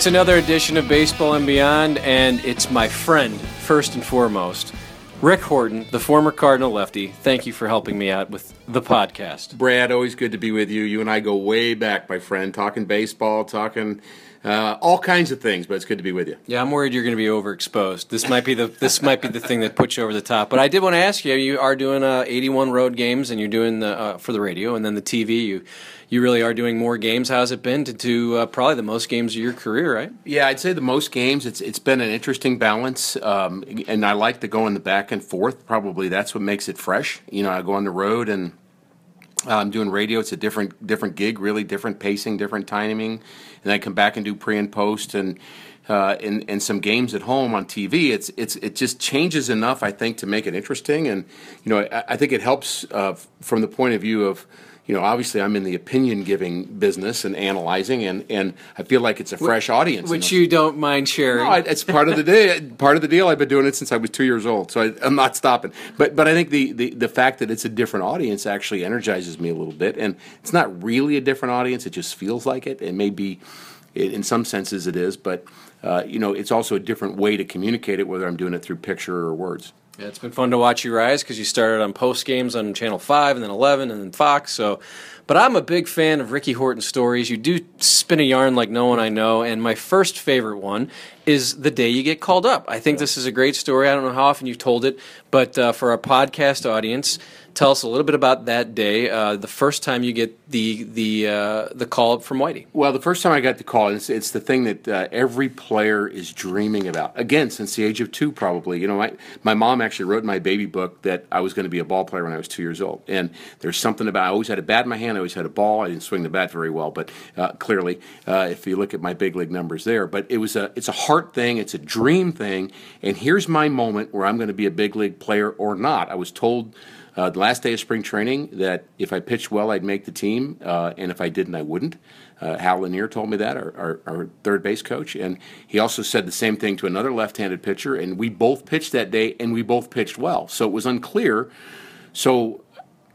It's another edition of Baseball and Beyond, and it's my friend, first and foremost, Rick Horton, the former Cardinal lefty. Thank you for helping me out with the podcast. Brad, always good to be with you. You and I go way back, my friend, talking baseball, talking uh, all kinds of things, but it's good to be with you. Yeah, I'm worried you're going to be overexposed. This might be the this might be the thing that puts you over the top. But I did want to ask you: you are doing uh, 81 road games, and you're doing the uh, for the radio, and then the TV. You you really are doing more games. How's it been to do uh, probably the most games of your career, right? Yeah, I'd say the most games. It's it's been an interesting balance, um, and I like to go in the back and forth. Probably that's what makes it fresh. You know, I go on the road and I'm doing radio. It's a different different gig, really different pacing, different timing, and I come back and do pre and post and. Uh, and, and some games at home on TV, it's it's it just changes enough, I think, to make it interesting. And you know, I, I think it helps uh, from the point of view of you know, obviously I'm in the opinion giving business and analyzing, and, and I feel like it's a fresh audience. Which you, know. you don't mind sharing. No, it's part of the day, part of the deal. I've been doing it since I was two years old, so I, am not stopping. But but I think the, the, the fact that it's a different audience actually energizes me a little bit, and it's not really a different audience. It just feels like it. It may be, in some senses, it is, but uh, you know, it's also a different way to communicate it, whether I'm doing it through picture or words. Yeah, it's been fun to watch you rise because you started on post games on Channel Five, and then Eleven, and then Fox. So, but I'm a big fan of Ricky Horton stories. You do spin a yarn like no one I know, and my first favorite one is the day you get called up. I think this is a great story. I don't know how often you've told it, but uh, for our podcast audience, tell us a little bit about that day. Uh, the first time you get the the uh, the call up from Whitey. Well, the first time I got the call, it's, it's the thing that uh, every player is dreaming about. Again, since the age of two, probably. You know, my my mom actually wrote in my baby book that I was going to be a ball player when I was two years old. And there's something about I always had a bat in my hand. I always had a ball. I didn't swing the bat very well, but uh, clearly, uh, if you look at my big league numbers there, but it was a it's a heart thing. It's a dream thing. And here's my moment where I'm going to be a big league player or not. I was told uh, the last day of spring training that if I pitched well, I'd make the team, uh, and if I didn't, I wouldn't. Uh, Hal Lanier told me that, our, our, our, third base coach, and he also said the same thing to another left-handed pitcher, and we both pitched that day, and we both pitched well. So it was unclear. So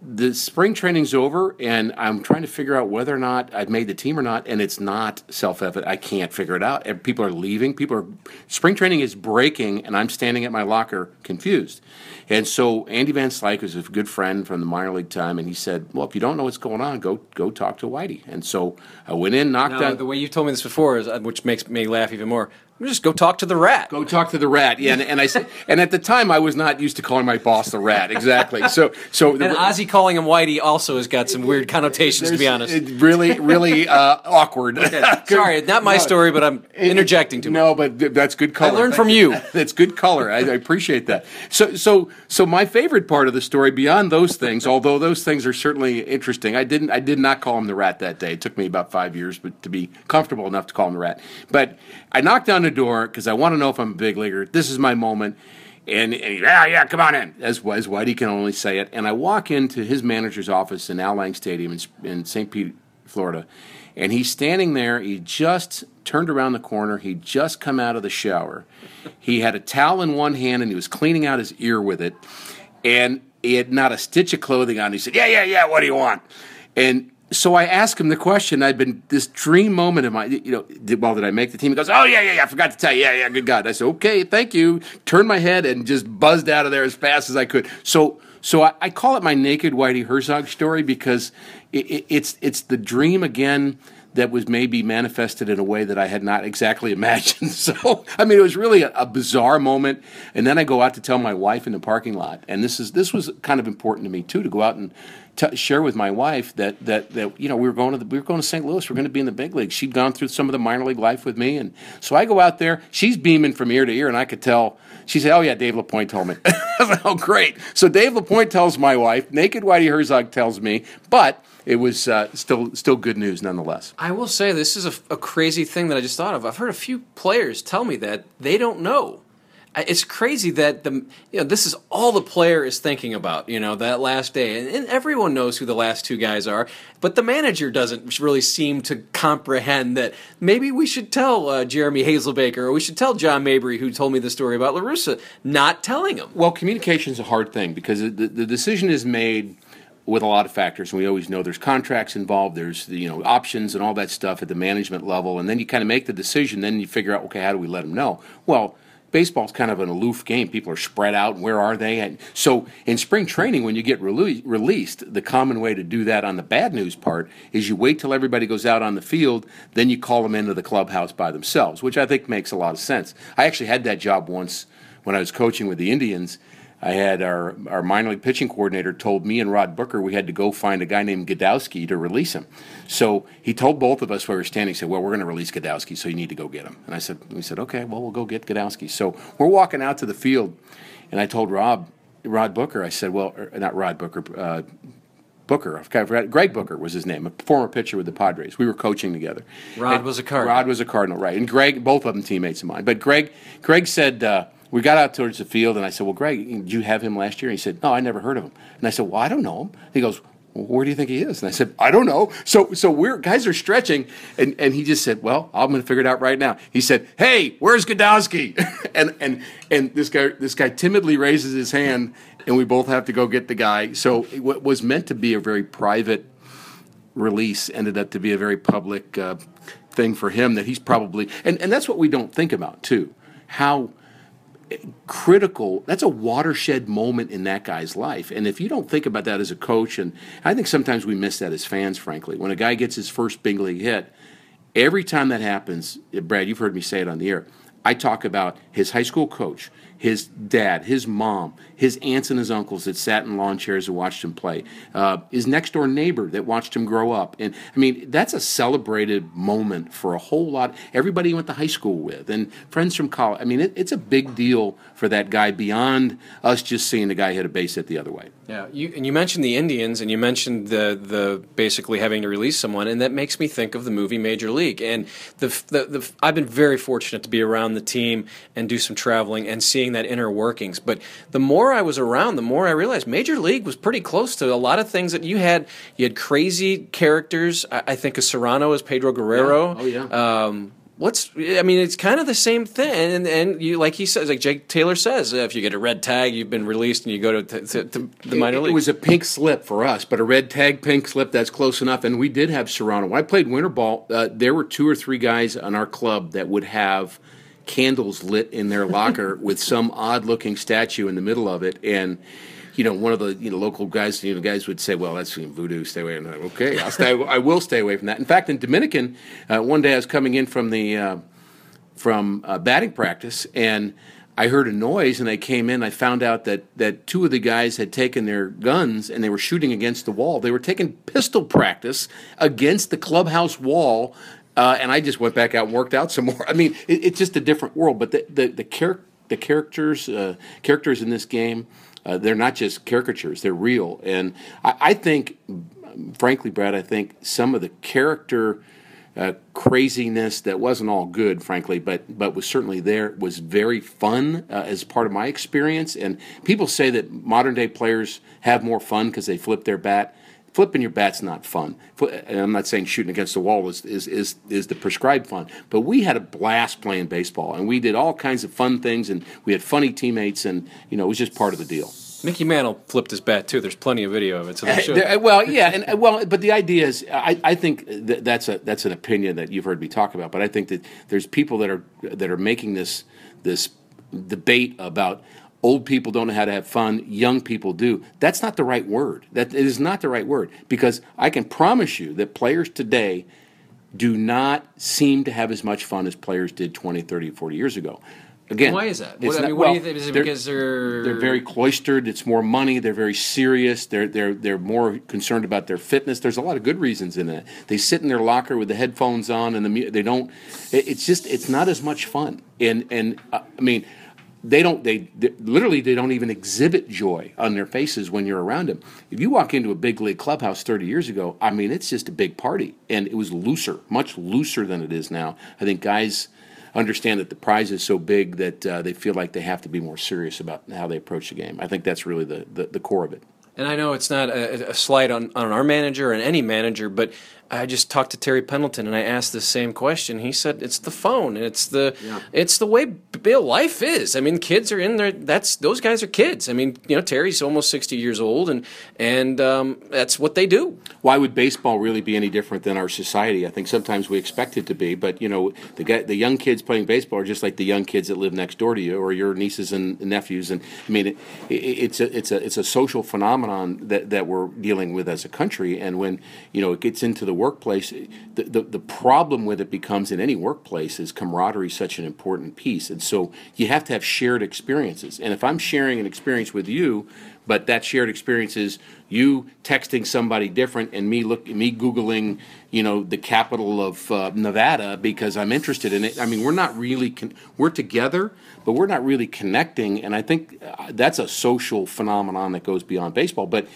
the spring training's over, and I'm trying to figure out whether or not I've made the team or not, and it's not self-evident. I can't figure it out. And People are leaving. People are spring training is breaking, and I'm standing at my locker confused. And so Andy Van Slyke was a good friend from the minor league time, and he said, "Well, if you don't know what's going on, go go talk to Whitey." And so I went in, knocked now, on. The way you've told me this before, is, uh, which makes me laugh even more. Just go talk to the rat. Go talk to the rat. Yeah, and, and I said, and at the time I was not used to calling my boss the rat. Exactly. So, so the, and Ozzie calling him Whitey also has got some weird connotations. To be honest, really, really uh, awkward. Okay. Sorry, not my no, story, but I'm interjecting too no, much. No, but that's good color. I learned from you. that's good color. I, I, appreciate that. So, so, so my favorite part of the story, beyond those things, although those things are certainly interesting, I didn't, I did not call him the rat that day. It took me about five years, but to be comfortable enough to call him the rat. But I knocked on the door because I want to know if I'm a big leaguer. This is my moment. And, and yeah, yeah, come on in, as, as Whitey can only say it. And I walk into his manager's office in Al Lang Stadium in, in St. Pete, Florida. And he's standing there. He just turned around the corner. He'd just come out of the shower. He had a towel in one hand and he was cleaning out his ear with it. And he had not a stitch of clothing on. He said, Yeah, yeah, yeah, what do you want? And so I asked him the question. I'd been this dream moment of my, you know, did, well, did I make the team? He goes, oh yeah, yeah, yeah. I forgot to tell you. Yeah, yeah, good God. I said, okay, thank you. Turned my head and just buzzed out of there as fast as I could. So, so I, I call it my naked Whitey Herzog story because it, it, it's it's the dream again that was maybe manifested in a way that I had not exactly imagined. So, I mean, it was really a, a, bizarre moment. And then I go out to tell my wife in the parking lot, and this is this was kind of important to me too to go out and t- share with my wife that that that you know we were going to the, we were going to St. Louis. We are going to be in the big leagues. She'd gone through some of the minor league life with me, and so I go out there. She's beaming from ear to ear, and I could tell. She said, "Oh yeah, Dave LaPoint told me." "Oh great!" So Dave LaPoint tells my wife. Naked Whitey Herzog tells me, but it was uh, still still good news nonetheless. I will say this is a, a, crazy thing that I just thought of. I've heard a few players tell me that they don't know it's crazy that the you know this is all the player is thinking about you know that last day and, and, everyone knows who the last two guys are but the manager doesn't really seem to comprehend that maybe we should tell uh, Jeremy Hazelbaker or we should tell John Mabry who told me the story about LaRussa not telling him well communication is a hard thing because the, the decision is made with a lot of factors, and we always know there's contracts involved, there's you know options and all that stuff at the management level, and then you kind of make the decision. Then you figure out, okay, how do we let them know? Well, baseball's kind of an aloof game. People are spread out. Where are they? And so in spring training, when you get rele- released, the common way to do that on the bad news part is you wait till everybody goes out on the field, then you call them into the clubhouse by themselves, which I think makes a lot of sense. I actually had that job once when I was coaching with the Indians I had our, our minor league pitching coordinator told me and Rod Booker we had to go find a guy named Godowski to release him. So he told both of us where we were standing, he said, Well, we're going to release Godowski, so you need to go get him. And I said, We said, Okay, well, we'll go get Godowski. So we're walking out to the field, and I told Rob, Rod Booker, I said, Well, er, not Rod Booker, uh, Booker, I forgot, Greg Booker was his name, a former pitcher with the Padres. We were coaching together. Rod and was a Cardinal. Rod was a Cardinal, right? And Greg, both of them teammates of mine. But Greg, Greg said, uh, we got out towards the field, and I said, "Well, Greg, did you have him last year?" And he said, "No, I never heard of him." And I said, "Well, I don't know him." He goes, well, "Where do you think he is?" And I said, "I don't know." So, so we're guys are stretching, and, and he just said, "Well, I'm going to figure it out right now." He said, "Hey, where's Godowski?" and and and this guy this guy timidly raises his hand, and we both have to go get the guy. So what was meant to be a very private release ended up to be a very public uh, thing for him that he's probably and and that's what we don't think about too, how critical that's a watershed moment in that guy's life. And if you don't think about that as a coach and i think sometimes we miss that as fans frankly. When a guy gets his first big league hit every time that happens brad you've heard me say it on the air i talk about his high school coach his dad, his mom, his aunts and his uncles that sat in lawn chairs and watched him play, uh, his next door neighbor that watched him grow up. And I mean, that's a celebrated moment for a whole lot. Everybody he went to high school with and friends from college. I mean, it, it's a big deal for that guy beyond us just seeing the guy hit a base hit the other way. Yeah, you, and you mentioned the Indians, and you mentioned the the basically having to release someone, and that makes me think of the movie Major League. And the, the, the I've been very fortunate to be around the team and do some traveling and seeing that inner workings. But the more I was around, the more I realized Major League was pretty close to a lot of things that you had. You had crazy characters. I, I think of Cerrano as Pedro Guerrero. Yeah. Oh yeah. Um, what's I mean, it's kind of the same thing, and and you like he says, like Jake Taylor says, if you get a red tag, you've been released, and you go to, to, to the minor league. It was a pink slip for us, but a red tag, pink slip, that's close enough. And we did have Cerrano. When I played winter ball, uh, there were two or three guys on our club that would have candles lit in their locker with some odd looking statue in the middle of it, and you know, one of the you know local guys, you know, guys would say, "Well, that's voodoo. Stay away." And I'm okay, I'll stay. I will stay away from that. In fact, in Dominican, uh, one day I was coming in from the uh, from uh, batting practice, and I heard a noise, and I came in. I found out that that two of the guys had taken their guns and they were shooting against the wall. They were taking pistol practice against the clubhouse wall. Uh, and I just went back out and worked out some more. I mean, it, it's just a different world. But the the the, char- the characters uh, characters in this game, uh, they're not just caricatures; they're real. And I, I, think, frankly, Brad, I think some of the character uh, craziness that wasn't all good, frankly, but but was certainly there was very fun uh, as part of my experience. And people say that modern day players have more fun because they flip their bat flipping your bat's not fun. And I'm not saying shooting against the wall is, is, is, is the prescribed fun, but we had a blast playing baseball, and we did all kinds of fun things, and we had funny teammates, and you know it was just part of the deal. Mickey Mantle flipped his bat too. There's plenty of video of it. So uh, well, yeah, and uh, well, but the idea is, I, I think that that's a that's an opinion that you've heard me talk about. But I think that there's people that are that are making this this debate about old people don't know how to have fun, young people do. That's not the right word. That is not the right word because I can promise you that players today do not seem to have as much fun as players did 20, 30, 40 years ago. Again, why is that? What, I mean, what well, do you think? Is it they're, because they're they're very cloistered? It's more money. They're very serious. They're they're they're more concerned about their fitness. There's a lot of good reasons in that. They sit in their locker with the headphones on, and the they don't. It's just it's not as much fun. And and uh, I mean, they don't they, they, literally they don't even exhibit joy on their faces when you're around them. If you walk into a big league clubhouse 30 years ago i mean it's just a big party and it was looser much looser than it is now. I think guys understand that the prize is so big that uh, they feel like they have to be more serious about how they approach the game. I think that's really the, the, the core of it. And I know it's not a, a slight on, on our manager and any manager, but I just talked to Terry Pendleton and I asked the same question. He said it's the phone. It's the Yeah. it's the way b- life is. I mean, kids are in there. That's those guys are kids. I mean, you know, Terry's almost sixty years old, and and um, that's what they do. Why would baseball really be any different than our society? I think sometimes we expect it to be, but you know, the guy, the young kids playing baseball are just like the young kids that live next door to you or your nieces and nephews. And I mean, it, it, it's a it's a it's a social phenomenon that, that we're dealing with as a country. And when you know it gets into the workplace, the, the the problem with it becomes in any workplace is camaraderie is such an important piece. And so you have to have shared experiences. And if I'm sharing an experience with you, but that shared experience is you texting somebody different and me look me googling you know the capital of uh, Nevada because I'm interested in it. I mean, we're not really con- we're together, but we're not really connecting. And I think uh, that's a social phenomenon that goes beyond baseball. But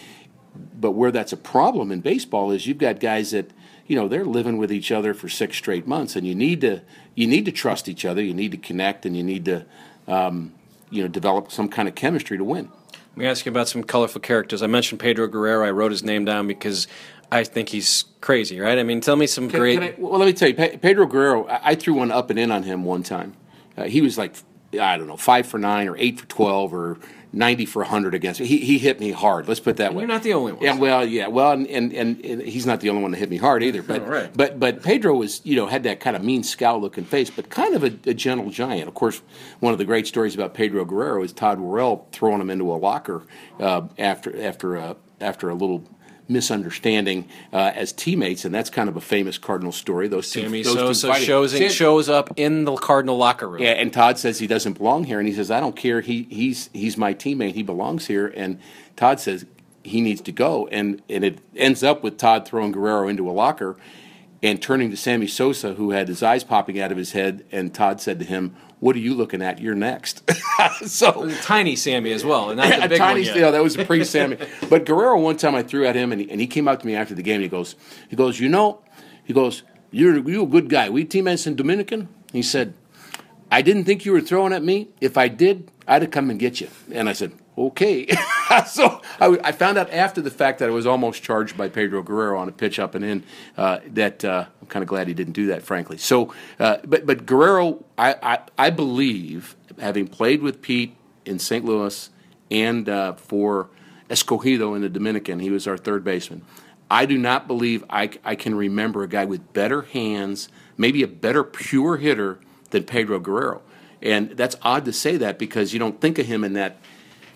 but where that's a problem in baseball is you've got guys that you know they're living with each other for six straight months, and you need to you need to trust each other, you need to connect, and you need to um, you know develop some kind of chemistry to win. Let me ask you about some colorful characters. I mentioned Pedro Guerrero. I wrote his name down because I think he's crazy, right? I mean, tell me some Can- great. can I- well, let me tell you, Pedro Guerrero. I, threw one up and in on him one time. Uh, he was like, I don't know, five for nine or eight for twelve or ninety for hundred against me. He, he hit me hard. Let's put it that way. you're not the only one. Yeah, well, yeah, well, and, and, and, and he's not the only one that hit me hard either. But Right. but but Pedro was you know had that kind of mean scowl looking face, but kind of a, a gentle giant. Of course, one of the great stories about Pedro Guerrero is Todd Worrell throwing him into a locker uh, after after a, after a little misunderstanding uh, as teammates, and that's kind of a famous Cardinal story. Those two, Sammy those two Sosa fighting. shows Sam- shows up in the Cardinal locker room. yeah, and Todd says he doesn't belong here, and he says I don't care. He he's he's my teammate. He belongs here, and Todd says he needs to go, and and it ends up with Todd throwing Guerrero into a locker, and turning to Sammy Sosa, who had his eyes popping out of his head, and Todd said to him, "What are you looking at? You're next." so Tiny Sammy as well, and not the big tiny one yet. steal. That was a pre Sammy. but Guerrero, one time I threw at him, and he, and he came up to me after the game. And he goes, he goes, you know, he goes, you're you're a good guy. We teammates in Dominican. He said, I didn't think you were throwing at me. If I did, I'd have come and get you. And I said, okay. so I, I found out after the fact that I was almost charged by Pedro Guerrero on a pitch up and in. Uh, that uh, I'm kind of glad he didn't do that, frankly. So, uh, but but Guerrero, I, I I believe, having played with Pete in St. Louis and uh, for Escogido in the Dominican, he was our third baseman. I do not believe I, I can remember a guy with better hands, maybe a better pure hitter than Pedro Guerrero. And that's odd to say that because you don't think of him in that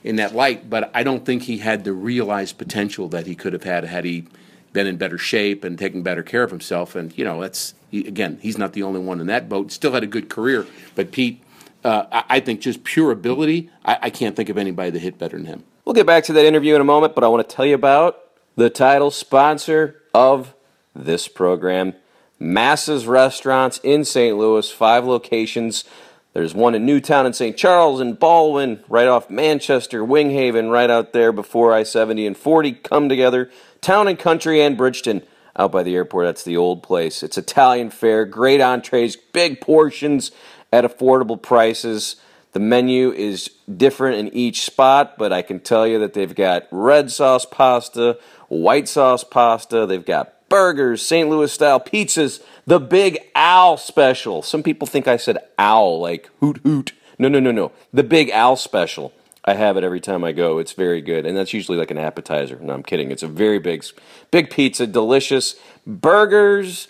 in that light, but I don't think he had the realized potential that he could have had had he been in better shape and taking better care of himself. And you know, that's he, again, he's not the only one in that boat. Still had a good career, but Pete, uh, I, I think just pure ability, I, I can't think of anybody that hit better than him. We'll get back to that interview in a moment, but I want to tell you about the title sponsor of this program Massa's Restaurants in St. Louis, five locations. There's one in Newtown and St. Charles and Baldwin, right off Manchester, Winghaven, right out there before I 70 and 40 come together. Town and Country and Bridgeton, out by the airport. That's the old place. It's Italian fare, great entrees, big portions at affordable prices. The menu is different in each spot, but I can tell you that they've got red sauce pasta, white sauce pasta, they've got burgers, St. Louis style pizzas, the Big Owl special. Some people think I said owl, like hoot hoot. No, no, no, no. The Big Owl special. I have it every time I go. It's very good, and that's usually like an appetizer. No, I'm kidding. It's a very big, big pizza, delicious burgers.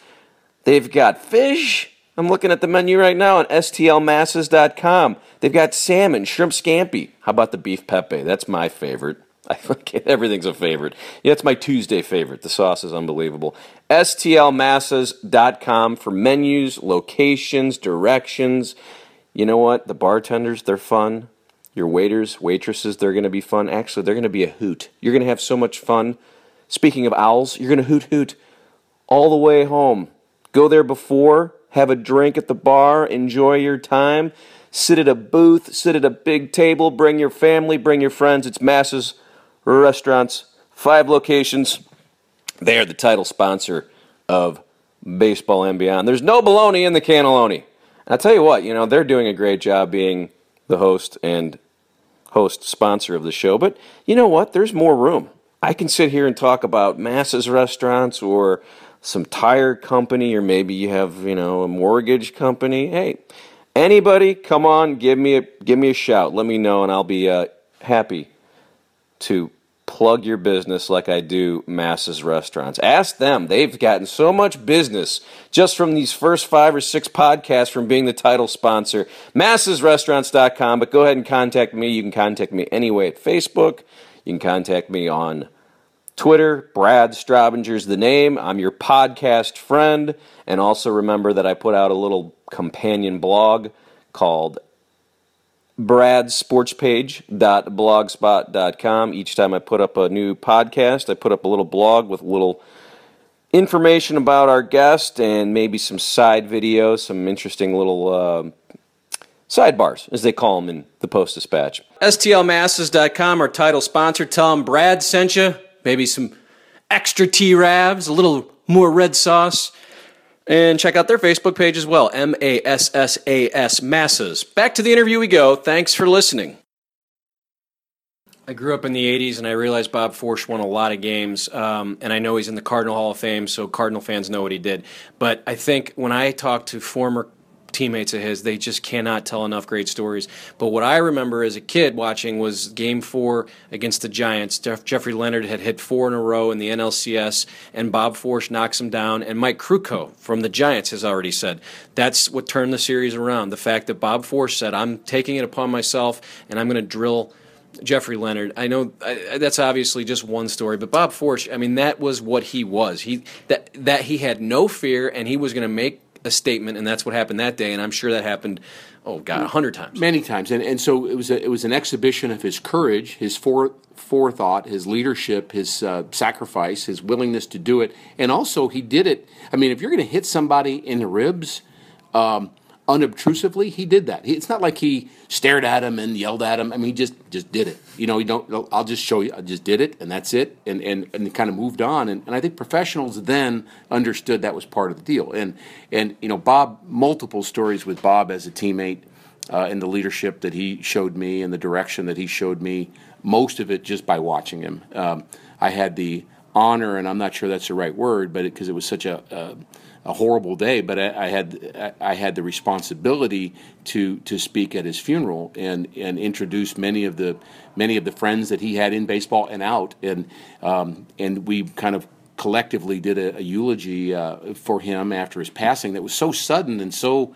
They've got fish. I'm looking at the menu right now on stlmasses.com. They've got salmon, shrimp scampi. How about the beef pepe? That's my favorite. I forget everything's a favorite. Yeah, it's my Tuesday favorite. The sauce is unbelievable. stlmasses.com for menus, locations, directions. You know what? The bartenders, they're fun. Your waiters, waitresses, they're going to be fun. Actually, they're going to be a hoot. You're going to have so much fun. Speaking of owls, you're going to hoot hoot all the way home. Go there before, have a drink at the bar, enjoy your time, sit at a booth, sit at a big table, bring your family, bring your friends. It's Massa's Restaurants, five locations. They're the title sponsor of Baseball and Beyond. There's no baloney in the cannelloni. I'll tell you what, you know, they're doing a great job being the host and host sponsor of the show, but you know what? There's more room. I can sit here and talk about Massa's restaurants or some tire company, or maybe you have, you know, a mortgage company. Hey, anybody, come on, give me a give me a shout. Let me know, and I'll be uh, happy to plug your business like I do Massa's Restaurants. Ask them. They've gotten so much business just from these first five or six podcasts from being the title sponsor. MassesRestaurants.com. But go ahead and contact me. You can contact me anyway at Facebook. You can contact me on Twitter. Brad Straubinger's the name. I'm your podcast friend. And also remember that I put out a little companion blog called bradsportspage.blogspot.com. Each time I put up a new podcast, I put up a little blog with a little information about our guest and maybe some side videos, some interesting little uh, sidebars, as they call them in the Post Dispatch. STLmasses.com, our title sponsor. Tell them Brad sent you. Maybe some extra T-Ravs, a little more red sauce. And check out their Facebook page as well, M A S S A S Massa's. Back to the interview we go. Thanks for listening. I grew up in the 80s and I realized Bob Forsch won a lot of games. Um, and I know he's in the Cardinal Hall of Fame, so Cardinal fans know what he did. But I think when I talk to former teammates of his. They just cannot tell enough great stories. But what I remember as a kid watching was Game Four against the Giants. Jeff- Jeffrey Leonard had hit four in a row in the NLCS, and Bob Forsch knocks him down. And Mike Krukow from the Giants has already said that's what turned the series around. The fact that Bob Forsch said, "I'm taking it upon myself, and I'm going to drill." Jeffrey Leonard. I know I, that's obviously just one story, but Bob Forsch. I mean, that was what he was. He that that he had no fear, and he was going to make a statement, and that's what happened that day. And I'm sure that happened, oh God, a hundred times. Many times, and and so it was a, it was an exhibition of his courage, his fore, forethought, his leadership, his uh, sacrifice, his willingness to do it, and also he did it. I mean, if you're going to hit somebody in the ribs. Um, unobtrusively he did that. It's not like he stared at him and yelled at him. I mean he just just did it. You know you don't i'll just show you i just did it and that's it and and, and kind of moved on and, and i think professionals then understood that was part of the deal. And and you know bob multiple stories with bob as a teammate uh, and the leadership that he showed me and the direction that he showed me most of it just by watching him. Um, i had the honor and i'm not sure that's the right word but because it, it, was such a, a a horrible day, but I, I, had I had the responsibility to to speak at his funeral and and introduce many of the many of the friends that he had in baseball and out, and um, and we kind of collectively did a, a eulogy uh, for him after his passing that was so sudden and so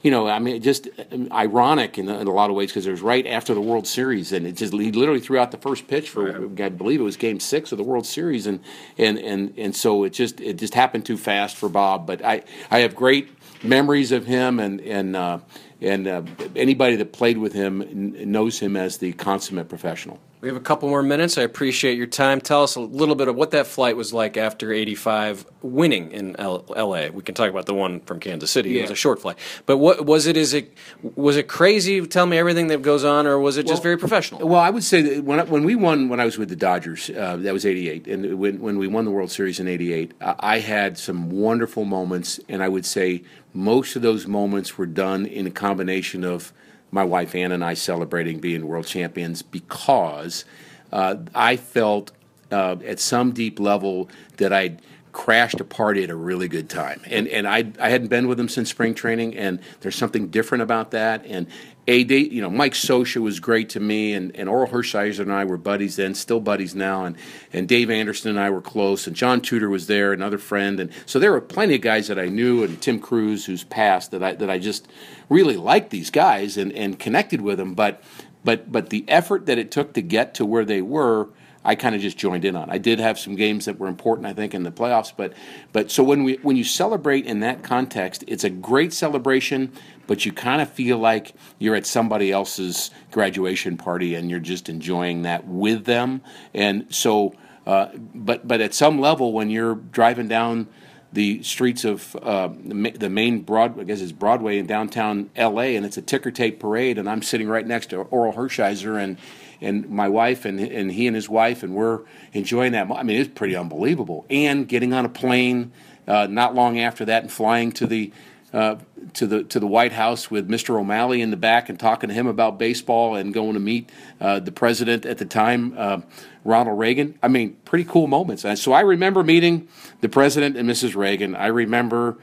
you know, I mean, just um, ironic in, in a lot of ways because it was right after the World Series, and it just he literally threw out the first pitch for I believe it was Game Six of the World Series, and and and and so it just it just happened too fast for Bob. But I I have great memories of him, and and uh, and uh, anybody that played with him knows him as the consummate professional. We have a couple more minutes. I appreciate your time. Tell us a little bit of what that flight was like after 85 winning in L- LA. We can talk about the one from Kansas City. Yeah. It was a short flight. But what was it is it was it crazy? Tell me everything that goes on or was it just well, very professional? Well, I would say that when I, when we won when I was with the Dodgers, uh, that was 88 and when when we won the World Series in 88, I had some wonderful moments and I would say most of those moments were done in a combination of my wife Ann and I celebrating being world champions because uh, I felt uh, at some deep level that I'd crashed a party at a really good time. And and I I hadn't been with him since spring training, and there's something different about that. And a day you know, Mike Scioscia was great to me, and, and Orel Hershiser and I were buddies then, still buddies now, and, and Dave Anderson and I were close, and John Tudor was there, another friend, and so there were plenty of guys that I knew, and Tim Crews, who's passed, that I that I just really liked these guys and, and connected with them, but but but the effort that it took to get to where they were I kind of just joined in on. I did have some games that were important, I think, in the playoffs. But but so when we when you celebrate in that context, it's a great celebration, but you kind of feel like you're at somebody else's graduation party and you're just enjoying that with them. And so, uh, but but at some level, when you're driving down the streets of uh, the main broad, I guess it's Broadway in downtown L.A. and it's a ticker tape parade, and I'm sitting right next to Orel Hershiser and and my wife and and he and his wife, and we're enjoying that. I mean, it's pretty unbelievable. And getting on a plane uh, not long after that and flying to the uh, to the to the White House with Mr. O'Malley in the back and talking to him about baseball and going to meet uh, the president at the time, uh, Ronald Reagan. I mean, pretty cool moments. And so I remember meeting the president and Mrs. Reagan. I remember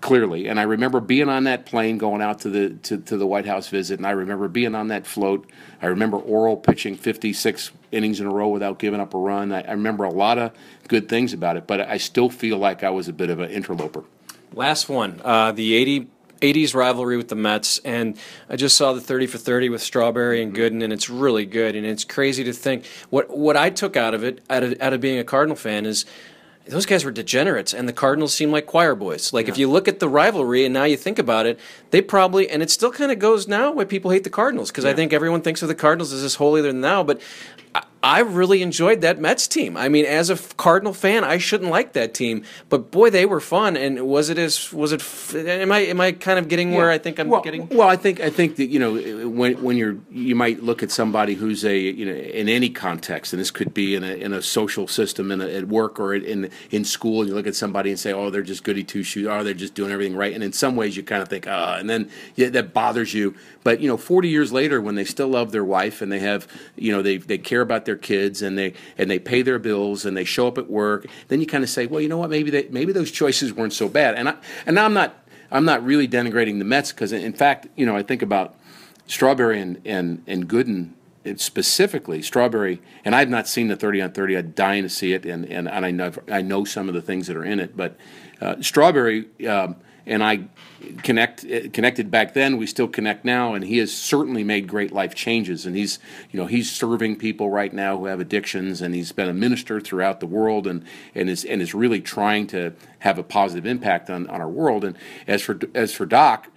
clearly, and I remember being on that plane going out to the to, to the White House visit, and I remember being on that float. I remember Orel pitching 56 innings in a row without giving up a run. I, I remember a lot of good things about it, but I still feel like I was a bit of an interloper. Last one, uh, the 80 80s rivalry with the Mets, and I just saw the 30 for 30 with Strawberry and Gooden, and it's really good. And it's crazy to think what what I took out of it, out of, out of being a Cardinal fan, is those guys were degenerates, and the Cardinals seem like choir boys. Like yeah. if you look at the rivalry, and now you think about it, they probably, and it still kind of goes now why people hate the Cardinals because yeah. I think everyone thinks of the Cardinals as this holier than thou. But I really enjoyed that Mets team. I mean, as a Cardinal fan, I shouldn't like that team, but boy, they were fun. And was it as was it? Am I am I kind of getting yeah. where I think I'm well, getting? Well, I think I think that you know when when you're you might look at somebody who's a you know in any context, and this could be in a in a social system, in a, at work or in in school, and you look at somebody and say, oh, they're just goody two shoes, oh, they're just doing everything right, and in some ways you kind of think, ah, and then yeah, that bothers you. But you know, 40 years later, when they still love their wife and they have you know they they care about their kids and they and they pay their bills and they show up at work, then you kind of say, well, you know what, maybe they, maybe those choices weren't so bad. And I and I'm not I'm not really denigrating the Mets because in fact, you know, I think about Strawberry and and and Gooden specifically Strawberry, and I've not seen the 30 on 30. I'm dying to see it, and and, and I know I know some of the things that are in it, but uh, Strawberry. Um, and I connect connected back then. We still connect now, and he has certainly made great life changes. And he's you know he's serving people right now who have addictions, and he's been a minister throughout the world, and and is and is really trying to have a positive impact on, on our world. And as for as for Doc.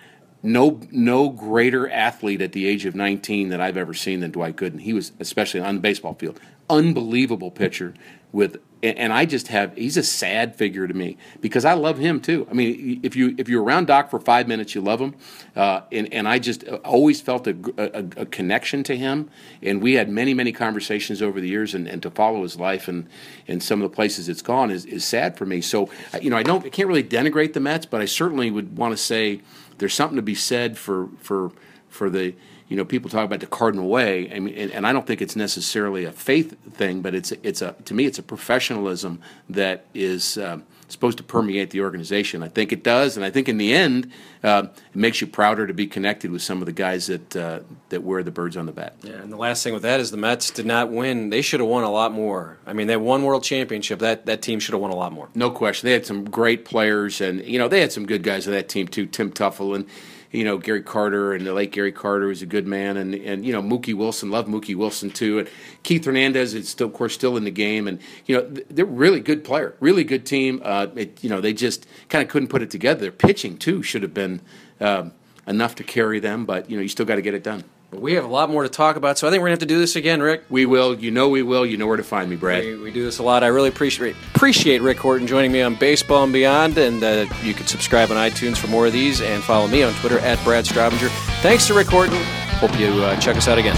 No, no greater athlete at the age of 19 that I've ever seen than Dwight Gooden. He was, especially on the baseball field, unbelievable pitcher with and I just have he's a sad figure to me because I love him too. I mean, if you if you're around Doc for five minutes, you love him, uh, and and I just always felt a, a, a, connection to him, and we had many many conversations over the years, and, and to follow his life and and some of the places it's gone is, is sad for me. So you know, I don't I can't really denigrate the Mets, but I certainly would want to say there's something to be said for for for the you know, people talk about the cardinal way. I mean, and, and, I don't think it's necessarily a faith thing, but it's it's a to me it's a professionalism that is um, supposed to permeate the organization. I think it does, and I think in the end, uh, it makes you prouder to be connected with some of the guys that uh, that wear the birds on the bat. Yeah, and the last thing with that is the Mets did not win. They should have won a lot more. I mean, they won world championship. That that team should have won a lot more. No question. They had some great players, and you know they had some good guys on that team too. Tim Teufel and you know Gary Carter and the late Gary Carter was a good man, and and you know Mookie Wilson, love Mookie Wilson too, and Keith Hernandez is still, of course, still in the game, and you know they're really good player, really good team. Uh, it, you know they just kind of couldn't put it together. Their pitching too should have been um, enough to carry them, but you know you still got to get it done. We have a lot more to talk about, so I think we're gonna have to do this again, Rick. We will. You know we will. You know where to find me, Brad. We, we do this a lot. I really appreciate appreciate Rick Horton joining me on Baseball and Beyond, and uh, you can subscribe on iTunes for more of these, and follow me on Twitter at Brad Straubinger. Thanks to Rick Horton. Hope you uh, check us out again.